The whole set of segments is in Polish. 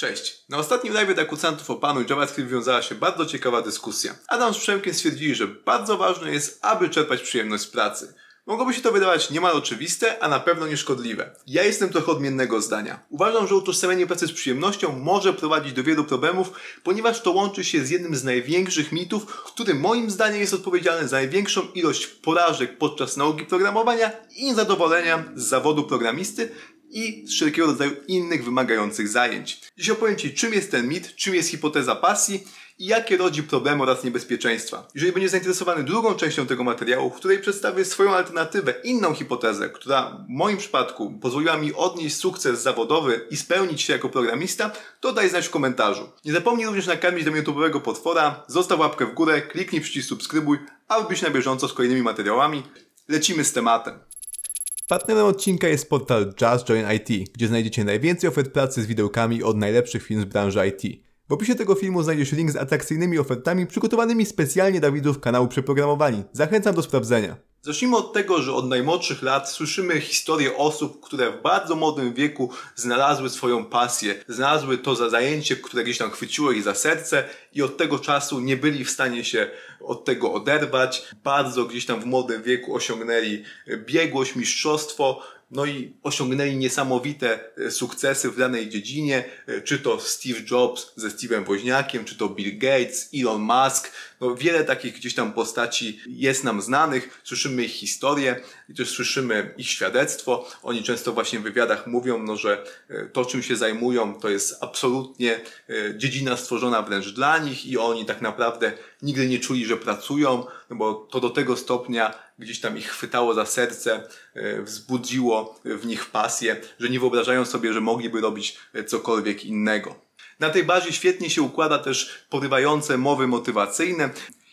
Cześć. Na ostatnim live Dakucantów o panu JavaScript wiązała się bardzo ciekawa dyskusja. Adam z Przemkiem stwierdzili, że bardzo ważne jest, aby czerpać przyjemność z pracy. Mogłoby się to wydawać niemal oczywiste, a na pewno nieszkodliwe. Ja jestem trochę odmiennego zdania. Uważam, że utożsamianie pracy z przyjemnością może prowadzić do wielu problemów, ponieważ to łączy się z jednym z największych mitów, który moim zdaniem jest odpowiedzialny za największą ilość porażek podczas nauki programowania i niezadowolenia z zawodu programisty, i wszelkiego rodzaju innych wymagających zajęć. Dziś opowiem Ci, czym jest ten mit, czym jest hipoteza pasji i jakie rodzi problemy oraz niebezpieczeństwa. Jeżeli będziesz zainteresowany drugą częścią tego materiału, w której przedstawię swoją alternatywę, inną hipotezę, która w moim przypadku pozwoliła mi odnieść sukces zawodowy i spełnić się jako programista, to daj znać w komentarzu. Nie zapomnij również nakarmić do YouTube'owego potwora, zostaw łapkę w górę, kliknij przycisk subskrybuj, aby być na bieżąco z kolejnymi materiałami. Lecimy z tematem. Partnerem odcinka jest portal Just Join IT, gdzie znajdziecie najwięcej ofert pracy z widełkami od najlepszych firm z branży IT. W opisie tego filmu znajdziesz link z atrakcyjnymi ofertami przygotowanymi specjalnie dla widzów kanału Przeprogramowani. Zachęcam do sprawdzenia. Zacznijmy od tego, że od najmłodszych lat słyszymy historie osób, które w bardzo młodym wieku znalazły swoją pasję, znalazły to za zajęcie, które gdzieś tam chwyciło ich za serce i od tego czasu nie byli w stanie się od tego oderwać. Bardzo gdzieś tam w młodym wieku osiągnęli biegłość, mistrzostwo, no i osiągnęli niesamowite e, sukcesy w danej dziedzinie, e, czy to Steve Jobs ze Steve'em Woźniakiem, czy to Bill Gates, Elon Musk, no wiele takich gdzieś tam postaci jest nam znanych, słyszymy ich historię i też słyszymy ich świadectwo. Oni często właśnie w wywiadach mówią, no, że e, to czym się zajmują to jest absolutnie dziedzina stworzona wręcz dla nich i oni tak naprawdę nigdy nie czuli, że pracują, no bo to do tego stopnia gdzieś tam ich chwytało za serce, e, wzbudziło w nich pasję, że nie wyobrażają sobie, że mogliby robić e, cokolwiek innego. Na tej bazie świetnie się układa też porywające mowy motywacyjne.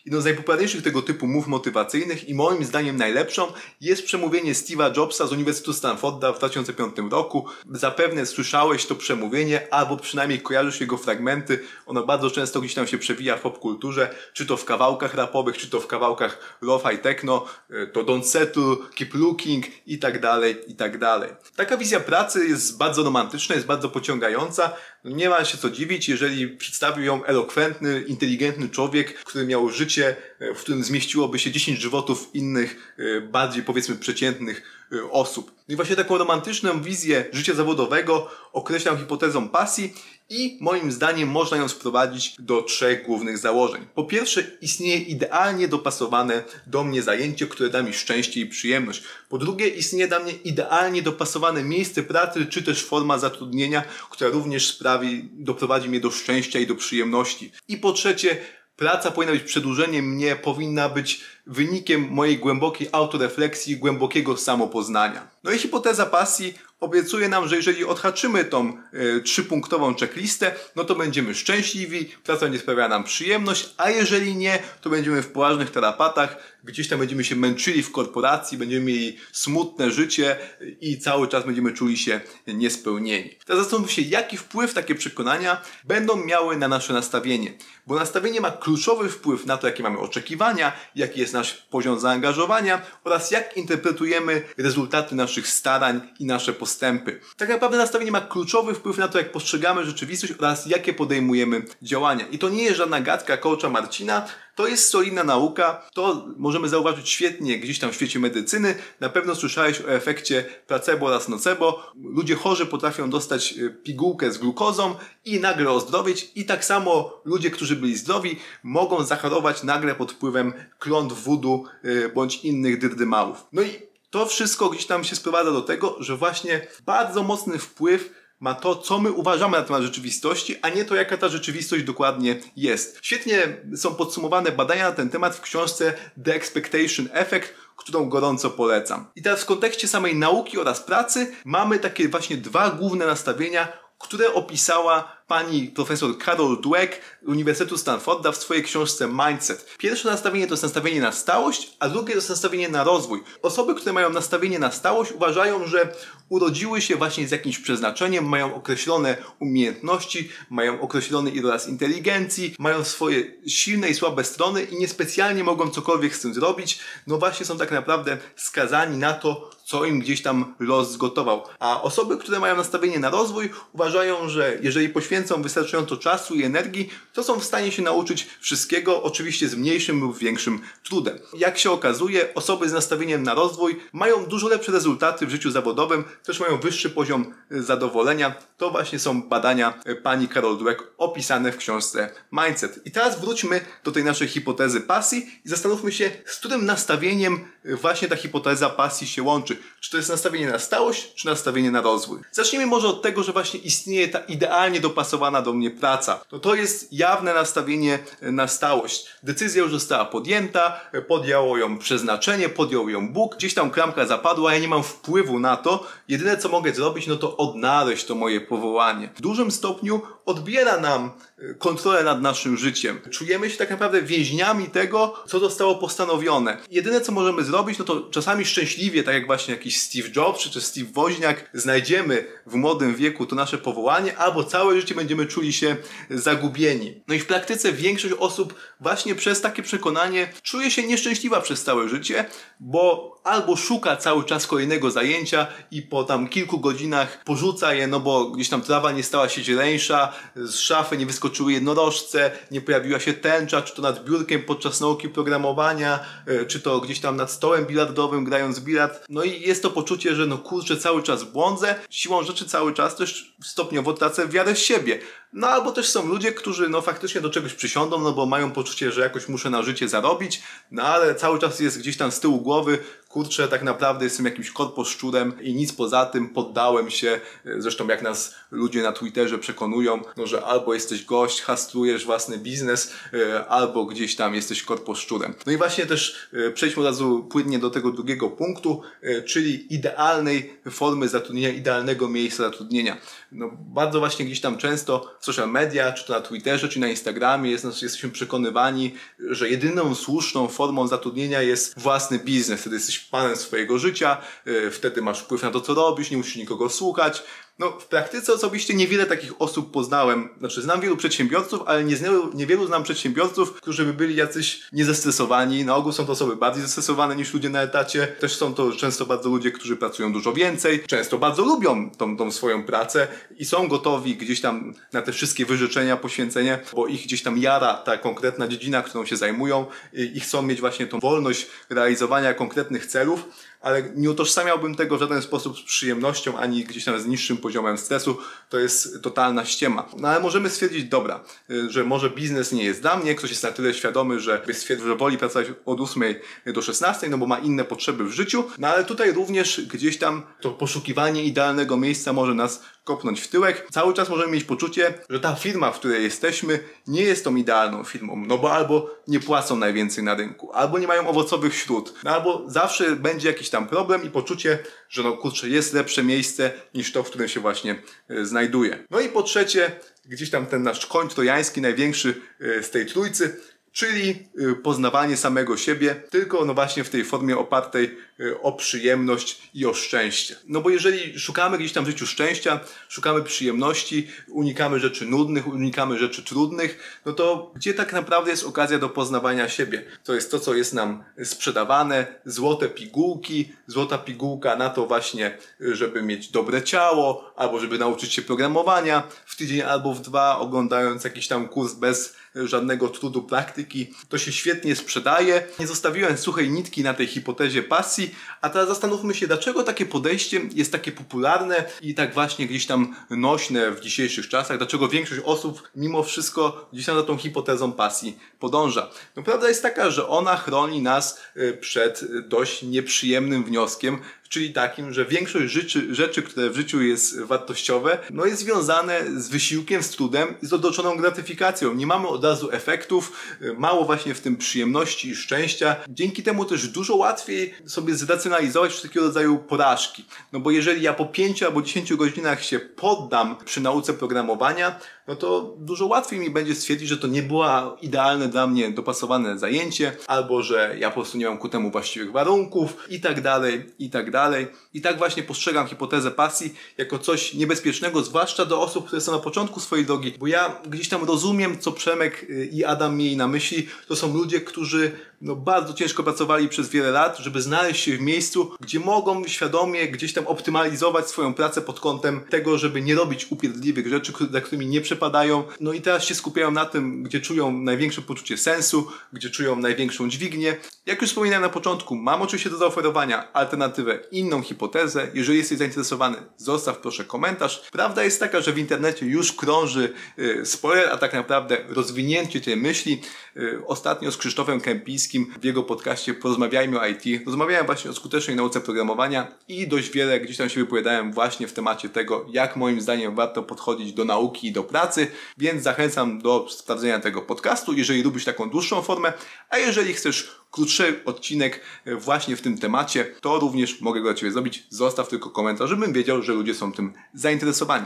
Jedną z najpopularniejszych tego typu mów motywacyjnych i moim zdaniem najlepszą jest przemówienie Steve'a Jobsa z Uniwersytetu Stanforda w 2005 roku. Zapewne słyszałeś to przemówienie, albo przynajmniej kojarzysz jego fragmenty. Ono bardzo często gdzieś tam się przewija w popkulturze, czy to w kawałkach rapowych, czy to w kawałkach lo i techno, e, to don't settle, keep looking i tak dalej, i tak dalej. Taka wizja pracy jest bardzo romantyczna, jest bardzo pociągająca. Nie ma się co dziwić, jeżeli przedstawił ją elokwentny, inteligentny człowiek, który miał życie, e, w którym zmieściłoby się 10 żywotów innych, e, bardziej powiedzmy przeciętnych e, osób. I właśnie taką romantyczną wizję życia zawodowego określam hipotezą pasji i moim zdaniem można ją sprowadzić do trzech głównych założeń. Po pierwsze, istnieje idealnie dopasowane do mnie zajęcie, które da mi szczęście i przyjemność. Po drugie, istnieje dla mnie idealnie dopasowane miejsce pracy, czy też forma zatrudnienia, która również sprawi, doprowadzi mnie do szczęścia i do przyjemności. I po trzecie, praca powinna być przedłużeniem mnie, powinna być wynikiem mojej głębokiej autorefleksji, głębokiego samopoznania. No i hipoteza pasji obiecuje nam, że jeżeli odhaczymy tą y, trzypunktową checklistę, no to będziemy szczęśliwi, praca będzie sprawiała nam przyjemność, a jeżeli nie, to będziemy w poważnych tarapatach, gdzieś tam będziemy się męczyli w korporacji, będziemy mieli smutne życie i cały czas będziemy czuli się niespełnieni. Teraz zastanów się, jaki wpływ takie przekonania będą miały na nasze nastawienie, bo nastawienie ma kluczowy wpływ na to, jakie mamy oczekiwania, jaki jest nasz poziom zaangażowania oraz jak interpretujemy rezultaty naszych starań i nasze postępy. Tak naprawdę nastawienie ma kluczowy wpływ na to, jak postrzegamy rzeczywistość oraz jakie podejmujemy działania. I to nie jest żadna gadka coacha Marcina, to jest solidna nauka, to możemy zauważyć świetnie gdzieś tam w świecie medycyny. Na pewno słyszałeś o efekcie placebo oraz nocebo. Ludzie chorzy potrafią dostać e, pigułkę z glukozą i nagle ozdrowieć i tak samo ludzie, którzy byli zdrowi mogą zachorować nagle pod wpływem kląt wudu e, bądź innych dyrdymałów. No i to wszystko gdzieś tam się sprowadza do tego, że właśnie bardzo mocny wpływ ma to, co my uważamy na temat rzeczywistości, a nie to, jaka ta rzeczywistość dokładnie jest. Świetnie są podsumowane badania na ten temat w książce The Expectation Effect, którą gorąco polecam. I teraz w kontekście samej nauki oraz pracy mamy takie właśnie dwa główne nastawienia, które opisała pani profesor Carol Dweck Uniwersytetu Stanforda w swojej książce Mindset. Pierwsze nastawienie to jest nastawienie na stałość, a drugie to jest nastawienie na rozwój. Osoby, które mają nastawienie na stałość uważają, że urodziły się właśnie z jakimś przeznaczeniem, mają określone umiejętności, mają określony iloraz inteligencji, mają swoje silne i słabe strony i niespecjalnie mogą cokolwiek z tym zrobić. No właśnie są tak naprawdę skazani na to, co im gdzieś tam los zgotował. A osoby, które mają nastawienie na rozwój, uważają, że jeżeli poświęcą poświęcą wystarczająco czasu i energii, to są w stanie się nauczyć wszystkiego, oczywiście z mniejszym lub większym trudem. Jak się okazuje, osoby z nastawieniem na rozwój mają dużo lepsze rezultaty w życiu zawodowym, też mają wyższy poziom y, zadowolenia. To właśnie są badania y, pani Karol Dweck opisane w książce Mindset. I teraz wróćmy do tej naszej hipotezy pasji i zastanówmy się, z którym nastawieniem właśnie ta hipoteza pasji się łączy. Czy to jest nastawienie na stałość, czy nastawienie na rozwój? Zacznijmy może od tego, że właśnie istnieje ta idealnie dopasowana do mnie praca. No to jest jawne nastawienie na stałość. Decyzja już została podjęta, podjęło ją przeznaczenie, podjął ją Bóg, gdzieś tam klamka zapadła, ja nie mam wpływu na to. Jedyne co mogę zrobić, no to odnaleźć to moje powołanie. W dużym stopniu odbiera nam y, kontrolę nad naszym życiem. Czujemy się tak naprawdę więźniami tego, co zostało postanowione. Jedyne co możemy zrobić, no to czasami szczęśliwie, tak jak właśnie jakiś Steve Jobs czy, czy Steve Woźniak, znajdziemy w młodym wieku to nasze powołanie, albo całe życie będziemy czuli się zagubieni. No i w praktyce większość osób właśnie przez takie przekonanie czuje się nieszczęśliwa przez całe życie, bo albo szuka cały czas kolejnego zajęcia i po tam kilku godzinach porzuca je, no bo gdzieś tam trawa nie stała się zieleńsza, z szafy nie wyskoczyły jednorożce, nie pojawiła się tęcza, czy to nad biurkiem podczas nauki programowania, e, czy to gdzieś tam nad stołem bilardowym grając bilard. No i jest to poczucie, że no kurczę, cały czas błądzę, siłą rzeczy cały czas też stopniowo tracę wiarę w siebie. No albo też są ludzie, którzy no faktycznie do czegoś przysiądą, no bo mają poczucie, że jakoś muszę na życie zarobić, no ale cały czas jest gdzieś tam z tyłu głowy, kurczę, tak naprawdę jestem jakimś korposzczurem i nic poza tym, poddałem się, zresztą jak nas ludzie na Twitterze przekonują, no, że albo jesteś gość, hastrujesz własny biznes, e, albo gdzieś tam jesteś korposzczurem. No i właśnie też e, przejdźmy od razu płynnie do tego drugiego punktu, e, czyli idealnej formy zatrudnienia, idealnego miejsca zatrudnienia. No bardzo właśnie gdzieś tam często social media, czy to na Twitterze, czy na Instagramie jest, jesteśmy przekonywani, że jedyną słuszną formą zatrudnienia jest własny biznes. Wtedy jesteś panem swojego życia, y, wtedy masz wpływ na to, co robisz, nie musisz nikogo słuchać. No, w praktyce osobiście niewiele takich osób poznałem. Znaczy, znam wielu przedsiębiorców, ale nie niewielu znam przedsiębiorców, którzy by byli jacyś niezestresowani. Na ogół są to osoby bardziej zestresowane niż ludzie na etacie. Też są to często bardzo ludzie, którzy pracują dużo więcej. Często bardzo lubią tą, tą swoją pracę i są gotowi gdzieś tam na te wszystkie wyrzeczenia, poświęcenie, bo ich gdzieś tam jara ta konkretna dziedzina, którą się zajmują i chcą mieć właśnie tą wolność realizowania konkretnych celów ale nie utożsamiałbym tego w żaden sposób z przyjemnością, ani gdzieś tam z niższym poziomem stresu. To jest totalna ściema. No ale możemy stwierdzić, dobra, y, że może biznes nie jest dla mnie, ktoś jest na tyle świadomy, że stwierdził, że woli pracować od 8 do 16, no bo ma inne potrzeby w życiu, no ale tutaj również gdzieś tam to poszukiwanie idealnego miejsca może nas kopnąć w tyłek. Cały czas możemy mieć poczucie, że ta firma, w której jesteśmy, nie jest tą idealną firmą, no bo albo nie płacą najwięcej na rynku, albo nie mają owocowych śród, no albo zawsze będzie jakiś tam problem i poczucie, że no kurczę, jest lepsze miejsce niż to, w którym się właśnie e, znajduje. No i po trzecie, gdzieś tam ten nasz koń trojański, największy e, z tej trójcy, czyli y, poznawanie samego siebie, tylko no właśnie w tej formie opartej y, o przyjemność i o szczęście. No bo jeżeli szukamy gdzieś tam w życiu szczęścia, szukamy przyjemności, unikamy rzeczy nudnych, unikamy rzeczy trudnych, no to gdzie tak naprawdę jest okazja do poznawania siebie? To jest to, co jest nam sprzedawane, złote pigułki, złota pigułka na to właśnie, y, żeby mieć dobre ciało, albo żeby nauczyć się programowania w tydzień albo w dwa, oglądając jakiś tam kurs bez żadnego trudu praktyki. To się świetnie sprzedaje. Nie zostawiłem suchej nitki na tej hipotezie pasji, a teraz zastanówmy się, dlaczego takie podejście jest takie popularne i tak właśnie gdzieś tam nośne w dzisiejszych czasach, dlaczego większość osób mimo wszystko gdzieś tam za tą hipotezą pasji podąża. No prawda jest taka, że ona chroni nas y, przed dość nieprzyjemnym wnioskiem, czyli takim, że większość rzeczy, rzeczy, które w życiu jest wartościowe, no jest związane z wysiłkiem, z trudem i z odroczoną gratyfikacją. Nie mamy od razu efektów, mało właśnie w tym przyjemności i szczęścia. Dzięki temu też dużo łatwiej sobie zracjonalizować wszelkiego rodzaju porażki. No bo jeżeli ja po 5 albo 10 godzinach się poddam przy nauce programowania, no to dużo łatwiej mi będzie stwierdzić, że to nie było idealne dla mnie dopasowane zajęcie, albo że ja po prostu nie mam ku temu właściwych warunków i tak dalej, i tak dalej. I tak właśnie postrzegam hipotezę pasji jako coś niebezpiecznego, zwłaszcza do osób, które są na początku swojej drogi, bo ja gdzieś tam rozumiem, co Przemek y, i Adam mieli na myśli. To są ludzie, którzy no, bardzo ciężko pracowali przez wiele lat, żeby znaleźć się w miejscu, gdzie mogą świadomie gdzieś tam optymalizować swoją pracę pod kątem tego, żeby nie robić upierdliwych rzeczy, za którymi nie przepadają. No i teraz się skupiają na tym, gdzie czują największe poczucie sensu, gdzie czują największą dźwignię. Jak już wspominałem na początku, mam oczywiście do zaoferowania alternatywę, inną hipotezę. Jeżeli jesteś zainteresowany, zostaw proszę komentarz. Prawda jest taka, że w internecie już krąży yy, spoiler, a tak naprawdę rozwinięcie tej myśli. Yy, ostatnio z Krzysztofem Kępińskim w jego podcaście Porozmawiajmy o IT. Rozmawiałem właśnie o skutecznej nauce programowania i dość wiele gdzieś tam się wypowiadałem właśnie w temacie tego, jak moim zdaniem warto podchodzić do nauki i do pracy, więc zachęcam do sprawdzenia tego podcastu, jeżeli lubisz taką dłuższą formę, a jeżeli chcesz krótszy odcinek właśnie w tym temacie, to również mogę go dla Ciebie zrobić. Zostaw tylko komentarz, żebym wiedział, że ludzie są tym zainteresowani.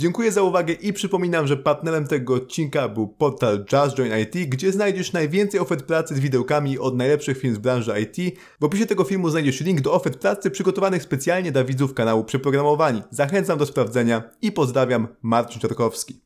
Dziękuję za uwagę i przypominam, że partnerem tego odcinka był portal Just Join IT, gdzie znajdziesz najwięcej ofert pracy z widełkami od najlepszych firm z branży IT. W opisie tego filmu znajdziesz link do ofert pracy przygotowanych specjalnie dla widzów kanału Przeprogramowani. Zachęcam do sprawdzenia i pozdrawiam, Marcin Czarkowski.